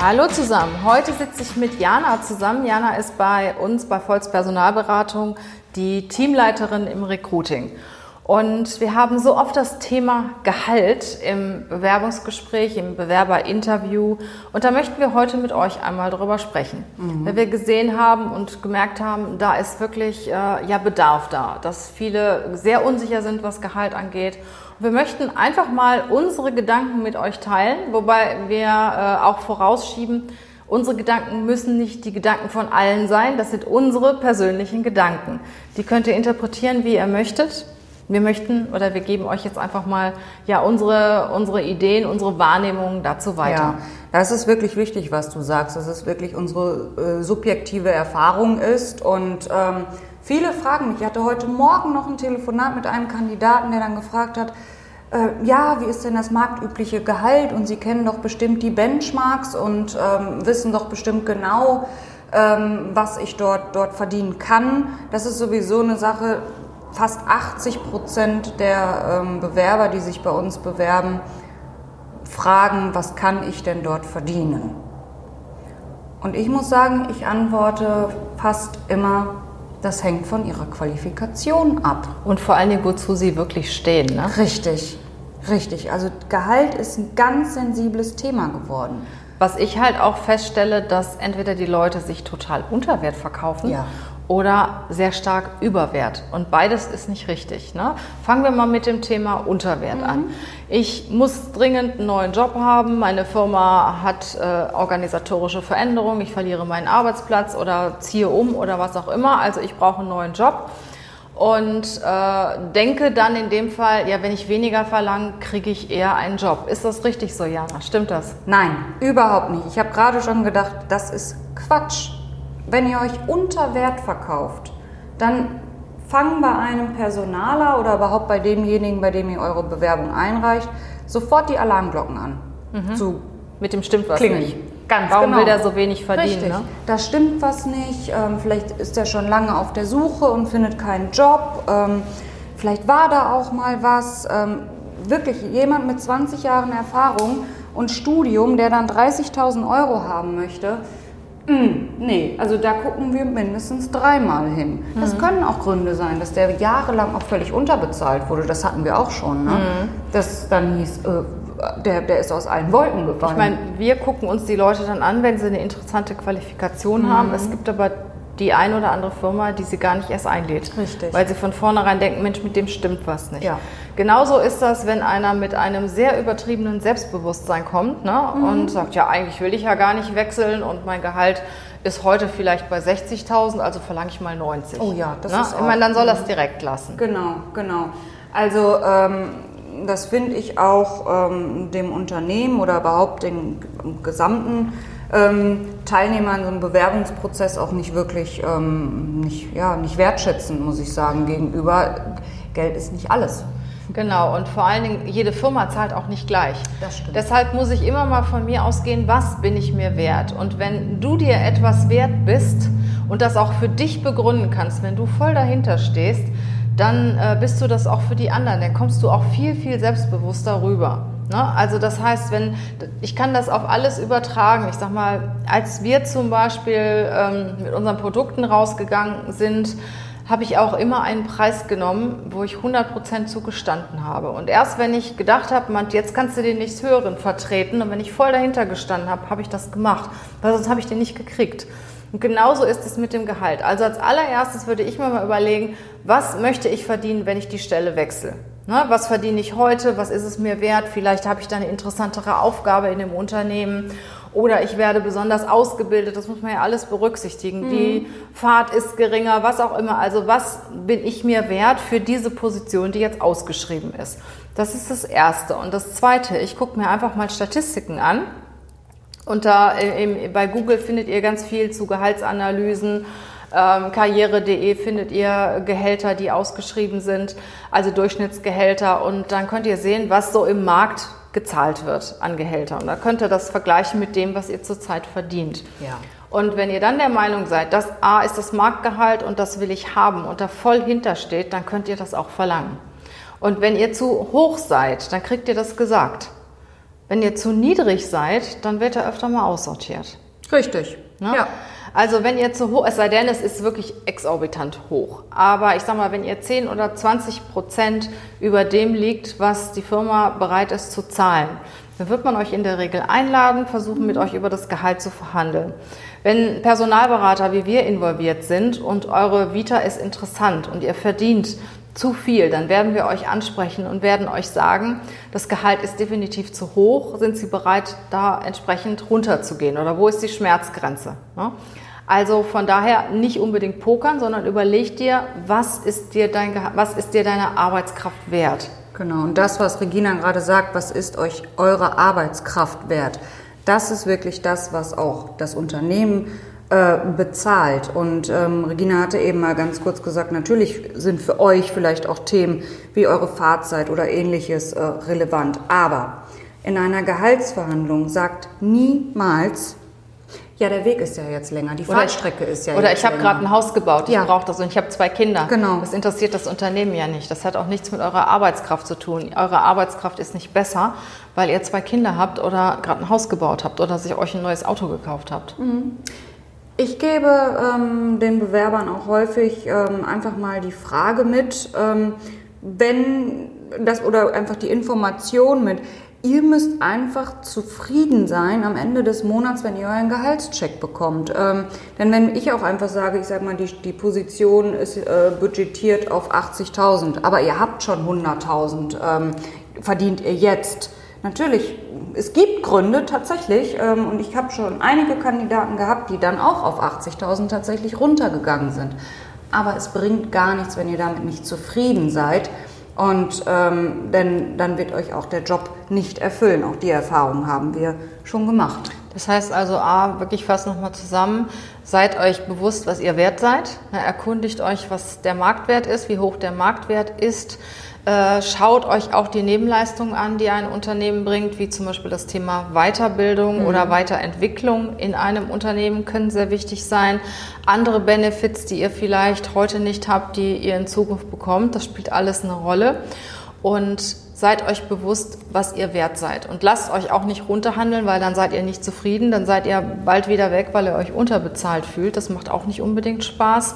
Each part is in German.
Hallo zusammen. Heute sitze ich mit Jana zusammen. Jana ist bei uns bei Volks Personalberatung die Teamleiterin im Recruiting. Und wir haben so oft das Thema Gehalt im Bewerbungsgespräch, im Bewerberinterview. Und da möchten wir heute mit euch einmal darüber sprechen. Mhm. Weil wir gesehen haben und gemerkt haben, da ist wirklich äh, ja Bedarf da, dass viele sehr unsicher sind, was Gehalt angeht wir möchten einfach mal unsere Gedanken mit euch teilen, wobei wir äh, auch vorausschieben, unsere Gedanken müssen nicht die Gedanken von allen sein, das sind unsere persönlichen Gedanken. Die könnt ihr interpretieren, wie ihr möchtet. Wir möchten oder wir geben euch jetzt einfach mal ja unsere, unsere Ideen, unsere Wahrnehmungen dazu weiter. Ja, das ist wirklich wichtig, was du sagst, dass es wirklich unsere äh, subjektive Erfahrung ist und ähm, Viele fragen mich, ich hatte heute Morgen noch ein Telefonat mit einem Kandidaten, der dann gefragt hat, äh, ja, wie ist denn das marktübliche Gehalt? Und Sie kennen doch bestimmt die Benchmarks und ähm, wissen doch bestimmt genau, ähm, was ich dort, dort verdienen kann. Das ist sowieso eine Sache, fast 80 Prozent der ähm, Bewerber, die sich bei uns bewerben, fragen, was kann ich denn dort verdienen? Und ich muss sagen, ich antworte fast immer, das hängt von ihrer Qualifikation ab. Und vor allen Dingen, wozu sie wirklich stehen. Ne? Richtig, richtig. Also Gehalt ist ein ganz sensibles Thema geworden. Was ich halt auch feststelle, dass entweder die Leute sich total unter Wert verkaufen ja oder sehr stark Überwert. Und beides ist nicht richtig. Ne? Fangen wir mal mit dem Thema Unterwert mhm. an. Ich muss dringend einen neuen Job haben. Meine Firma hat äh, organisatorische Veränderungen. Ich verliere meinen Arbeitsplatz oder ziehe um oder was auch immer. Also ich brauche einen neuen Job. Und äh, denke dann in dem Fall, ja, wenn ich weniger verlange, kriege ich eher einen Job. Ist das richtig so, Jana? Stimmt das? Nein, überhaupt nicht. Ich habe gerade schon gedacht, das ist Quatsch. Wenn ihr euch unter Wert verkauft, dann fangen bei einem Personaler oder überhaupt bei demjenigen, bei dem ihr eure Bewerbung einreicht, sofort die Alarmglocken an. Mhm. Zu Mit dem stimmt was klingeln. nicht. Ganz Warum genau. will der so wenig verdienen? Richtig. Ne? Da stimmt was nicht. Ähm, vielleicht ist er schon lange auf der Suche und findet keinen Job. Ähm, vielleicht war da auch mal was. Ähm, wirklich jemand mit 20 Jahren Erfahrung und Studium, der dann 30.000 Euro haben möchte, Mm, nee, also da gucken wir mindestens dreimal hin. Das mhm. können auch Gründe sein, dass der jahrelang auch völlig unterbezahlt wurde. Das hatten wir auch schon. Ne? Mhm. Das dann hieß, äh, der, der ist aus allen Wolken gefallen. Ich meine, wir gucken uns die Leute dann an, wenn sie eine interessante Qualifikation mhm. haben. Es gibt aber die ein oder andere Firma, die sie gar nicht erst einlädt. Richtig. Weil sie von vornherein denken, Mensch, mit dem stimmt was nicht. Ja. Genauso ist das, wenn einer mit einem sehr übertriebenen Selbstbewusstsein kommt ne, mhm. und sagt, ja, eigentlich will ich ja gar nicht wechseln und mein Gehalt ist heute vielleicht bei 60.000, also verlange ich mal 90. Oh ja, das ne? ist auch. Ich meine, dann soll das direkt lassen. Genau, genau. Also ähm, das finde ich auch ähm, dem Unternehmen oder überhaupt den gesamten Teilnehmer in so einem Bewerbungsprozess auch nicht wirklich ähm, nicht, ja, nicht wertschätzen, muss ich sagen, gegenüber. Geld ist nicht alles. Genau, und vor allen Dingen, jede Firma zahlt auch nicht gleich. Das stimmt. Deshalb muss ich immer mal von mir ausgehen, was bin ich mir wert? Und wenn du dir etwas wert bist und das auch für dich begründen kannst, wenn du voll dahinter stehst, dann äh, bist du das auch für die anderen. Dann kommst du auch viel, viel selbstbewusster rüber. Ne? Also das heißt, wenn ich kann das auf alles übertragen. Ich sag mal, als wir zum Beispiel ähm, mit unseren Produkten rausgegangen sind, habe ich auch immer einen Preis genommen, wo ich 100% zugestanden habe. Und erst wenn ich gedacht habe, jetzt kannst du den nichts Höheren vertreten, und wenn ich voll dahinter gestanden habe, habe ich das gemacht, weil sonst habe ich den nicht gekriegt. Und genauso ist es mit dem Gehalt. Also als allererstes würde ich mir mal überlegen, was möchte ich verdienen, wenn ich die Stelle wechsle? Ne, was verdiene ich heute? Was ist es mir wert? Vielleicht habe ich da eine interessantere Aufgabe in dem Unternehmen. Oder ich werde besonders ausgebildet, das muss man ja alles berücksichtigen. Mhm. Die Fahrt ist geringer, was auch immer. Also was bin ich mir wert für diese Position, die jetzt ausgeschrieben ist? Das ist das Erste. Und das Zweite, ich gucke mir einfach mal Statistiken an. Unter, äh, bei Google findet ihr ganz viel zu Gehaltsanalysen. Ähm, Karriere.de findet ihr Gehälter, die ausgeschrieben sind, also Durchschnittsgehälter. Und dann könnt ihr sehen, was so im Markt gezahlt wird an Gehältern. Und da könnt ihr das vergleichen mit dem, was ihr zurzeit verdient. Ja. Und wenn ihr dann der Meinung seid, das A ist das Marktgehalt und das will ich haben und da voll hintersteht, dann könnt ihr das auch verlangen. Und wenn ihr zu hoch seid, dann kriegt ihr das gesagt. Wenn ihr zu niedrig seid, dann wird er öfter mal aussortiert. Richtig. Ne? Ja. Also wenn ihr zu hoch, es sei denn, es ist wirklich exorbitant hoch. Aber ich sag mal, wenn ihr 10 oder 20 Prozent über dem liegt, was die Firma bereit ist zu zahlen, dann wird man euch in der Regel einladen, versuchen mit euch über das Gehalt zu verhandeln. Wenn Personalberater wie wir involviert sind und eure Vita ist interessant und ihr verdient zu viel, dann werden wir euch ansprechen und werden euch sagen, das Gehalt ist definitiv zu hoch, sind Sie bereit, da entsprechend runterzugehen oder wo ist die Schmerzgrenze? Ne? Also von daher nicht unbedingt pokern, sondern überleg dir, was ist dir, dein, was ist dir deine Arbeitskraft wert? Genau, und das, was Regina gerade sagt, was ist euch eure Arbeitskraft wert? Das ist wirklich das, was auch das Unternehmen äh, bezahlt. Und ähm, Regina hatte eben mal ganz kurz gesagt, natürlich sind für euch vielleicht auch Themen wie eure Fahrzeit oder ähnliches äh, relevant. Aber in einer Gehaltsverhandlung sagt niemals, ja, der Weg ist ja jetzt länger, die Fahrtstrecke ist ja Oder ich habe gerade ein Haus gebaut, ich ja. brauche das und ich habe zwei Kinder. Genau. Das interessiert das Unternehmen ja nicht. Das hat auch nichts mit eurer Arbeitskraft zu tun. Eure Arbeitskraft ist nicht besser, weil ihr zwei Kinder habt oder gerade ein Haus gebaut habt oder sich euch ein neues Auto gekauft habt. Mhm. Ich gebe ähm, den Bewerbern auch häufig ähm, einfach mal die Frage mit, ähm, wenn das oder einfach die Information mit, ihr müsst einfach zufrieden sein am Ende des Monats, wenn ihr euren Gehaltscheck bekommt. Ähm, denn wenn ich auch einfach sage, ich sage mal, die, die Position ist äh, budgetiert auf 80.000, aber ihr habt schon 100.000, ähm, verdient ihr jetzt. Natürlich es gibt Gründe tatsächlich, ähm, und ich habe schon einige Kandidaten gehabt, die dann auch auf 80.000 tatsächlich runtergegangen sind. Aber es bringt gar nichts, wenn ihr damit nicht zufrieden seid. Und ähm, denn dann wird euch auch der Job nicht erfüllen. Auch die Erfahrung haben wir schon gemacht. Das heißt also, A, wirklich fast nochmal zusammen, seid euch bewusst, was ihr wert seid. erkundigt euch, was der Marktwert ist, wie hoch der Marktwert ist. Äh, schaut euch auch die Nebenleistungen an, die ein Unternehmen bringt, wie zum Beispiel das Thema Weiterbildung mhm. oder Weiterentwicklung in einem Unternehmen können sehr wichtig sein. Andere Benefits, die ihr vielleicht heute nicht habt, die ihr in Zukunft bekommt, das spielt alles eine Rolle. Und seid euch bewusst, was ihr wert seid. Und lasst euch auch nicht runterhandeln, weil dann seid ihr nicht zufrieden, dann seid ihr bald wieder weg, weil ihr euch unterbezahlt fühlt. Das macht auch nicht unbedingt Spaß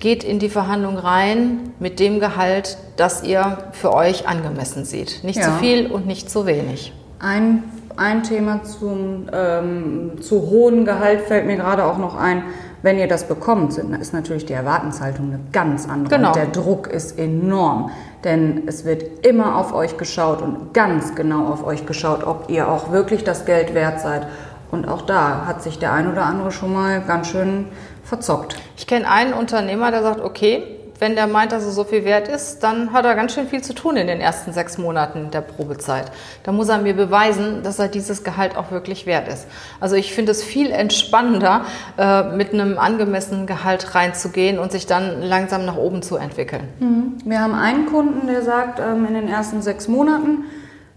geht in die Verhandlung rein mit dem Gehalt, das ihr für euch angemessen seht. Nicht ja. zu viel und nicht zu wenig. Ein, ein Thema zum ähm, zu hohen Gehalt fällt mir gerade auch noch ein. Wenn ihr das bekommt, ist natürlich die Erwartenshaltung eine ganz andere. Genau. Und der Druck ist enorm, denn es wird immer auf euch geschaut und ganz genau auf euch geschaut, ob ihr auch wirklich das Geld wert seid. Und auch da hat sich der ein oder andere schon mal ganz schön verzockt. Ich kenne einen Unternehmer, der sagt, okay, wenn der meint, dass er so viel wert ist, dann hat er ganz schön viel zu tun in den ersten sechs Monaten der Probezeit. Da muss er mir beweisen, dass er dieses Gehalt auch wirklich wert ist. Also ich finde es viel entspannender, äh, mit einem angemessenen Gehalt reinzugehen und sich dann langsam nach oben zu entwickeln. Mhm. Wir haben einen Kunden, der sagt, ähm, in den ersten sechs Monaten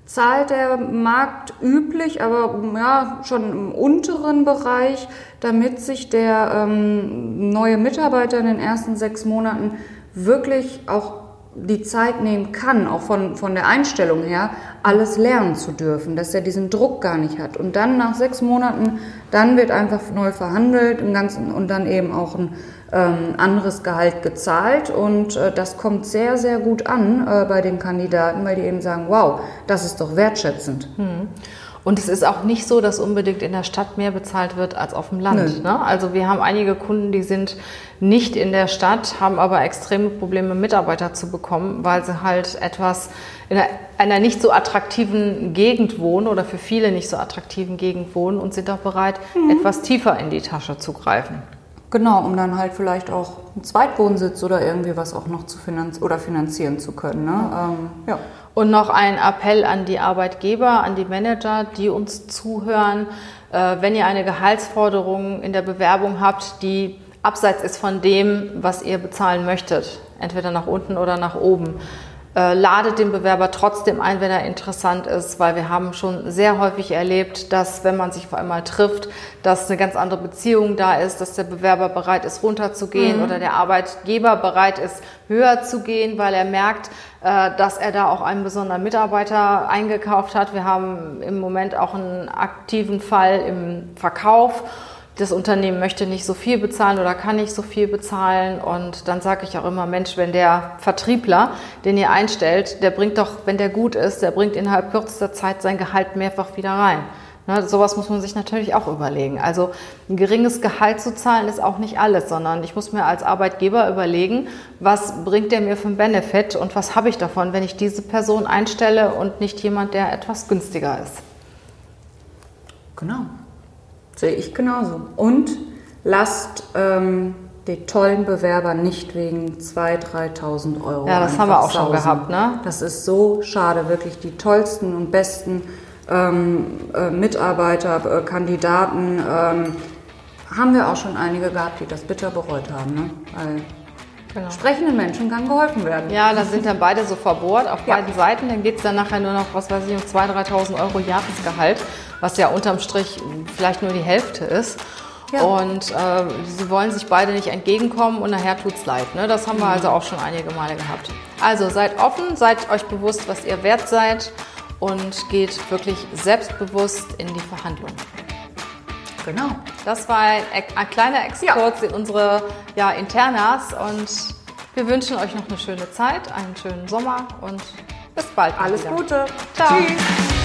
zahlt der Markt üblich, aber ja, schon im unteren Bereich, damit sich der ähm, neue Mitarbeiter in den ersten sechs Monaten wirklich auch die Zeit nehmen kann, auch von, von der Einstellung her, alles lernen zu dürfen, dass er diesen Druck gar nicht hat. Und dann nach sechs Monaten, dann wird einfach neu verhandelt im Ganzen und dann eben auch ein ähm, anderes Gehalt gezahlt und äh, das kommt sehr, sehr gut an äh, bei den Kandidaten, weil die eben sagen, wow, das ist doch wertschätzend. Hm. Und es ist auch nicht so, dass unbedingt in der Stadt mehr bezahlt wird als auf dem Land. Ne? Also wir haben einige Kunden, die sind nicht in der Stadt, haben aber extreme Probleme, Mitarbeiter zu bekommen, weil sie halt etwas in einer nicht so attraktiven Gegend wohnen oder für viele nicht so attraktiven Gegend wohnen und sind auch bereit, mhm. etwas tiefer in die Tasche zu greifen. Genau, um dann halt vielleicht auch einen Zweitwohnsitz oder irgendwie was auch noch zu finanz oder finanzieren zu können. Ne? Ähm, ja. Und noch ein Appell an die Arbeitgeber, an die Manager, die uns zuhören. Äh, wenn ihr eine Gehaltsforderung in der Bewerbung habt, die abseits ist von dem, was ihr bezahlen möchtet, entweder nach unten oder nach oben, äh, ladet den Bewerber trotzdem ein, wenn er interessant ist, weil wir haben schon sehr häufig erlebt, dass wenn man sich vor einmal trifft, dass eine ganz andere Beziehung da ist, dass der Bewerber bereit ist, runterzugehen mhm. oder der Arbeitgeber bereit ist, höher zu gehen, weil er merkt, äh, dass er da auch einen besonderen Mitarbeiter eingekauft hat. Wir haben im Moment auch einen aktiven Fall im Verkauf das Unternehmen möchte nicht so viel bezahlen oder kann nicht so viel bezahlen. Und dann sage ich auch immer, Mensch, wenn der Vertriebler, den ihr einstellt, der bringt doch, wenn der gut ist, der bringt innerhalb kürzester Zeit sein Gehalt mehrfach wieder rein. Ne, sowas muss man sich natürlich auch überlegen. Also ein geringes Gehalt zu zahlen ist auch nicht alles, sondern ich muss mir als Arbeitgeber überlegen, was bringt der mir für einen Benefit und was habe ich davon, wenn ich diese Person einstelle und nicht jemand, der etwas günstiger ist. Genau. Sehe ich genauso. Und lasst ähm, die tollen Bewerber nicht wegen 2.000, 3.000 Euro. Ja, das haben wir auch sausen. schon gehabt, ne? Das ist so schade, wirklich die tollsten und besten ähm, äh, Mitarbeiter, äh, Kandidaten. Ähm, haben wir auch schon einige gehabt, die das bitter bereut haben, ne? Weil Genau. Sprechenden Menschen kann geholfen werden. Ja, da sind dann beide so verbohrt auf ja. beiden Seiten. Dann geht es dann nachher nur noch, was weiß ich, um 2.000, 3.000 Euro Jahresgehalt, was ja unterm Strich vielleicht nur die Hälfte ist. Ja. Und äh, sie wollen sich beide nicht entgegenkommen und nachher tut's leid. Ne? Das haben wir mhm. also auch schon einige Male gehabt. Also seid offen, seid euch bewusst, was ihr wert seid und geht wirklich selbstbewusst in die Verhandlung. Genau. Das war ein, ein kleiner Exkurs ja. in unsere ja, Internas und wir wünschen euch noch eine schöne Zeit, einen schönen Sommer und bis bald. Alles wieder. Gute. Ciao. Tschüss.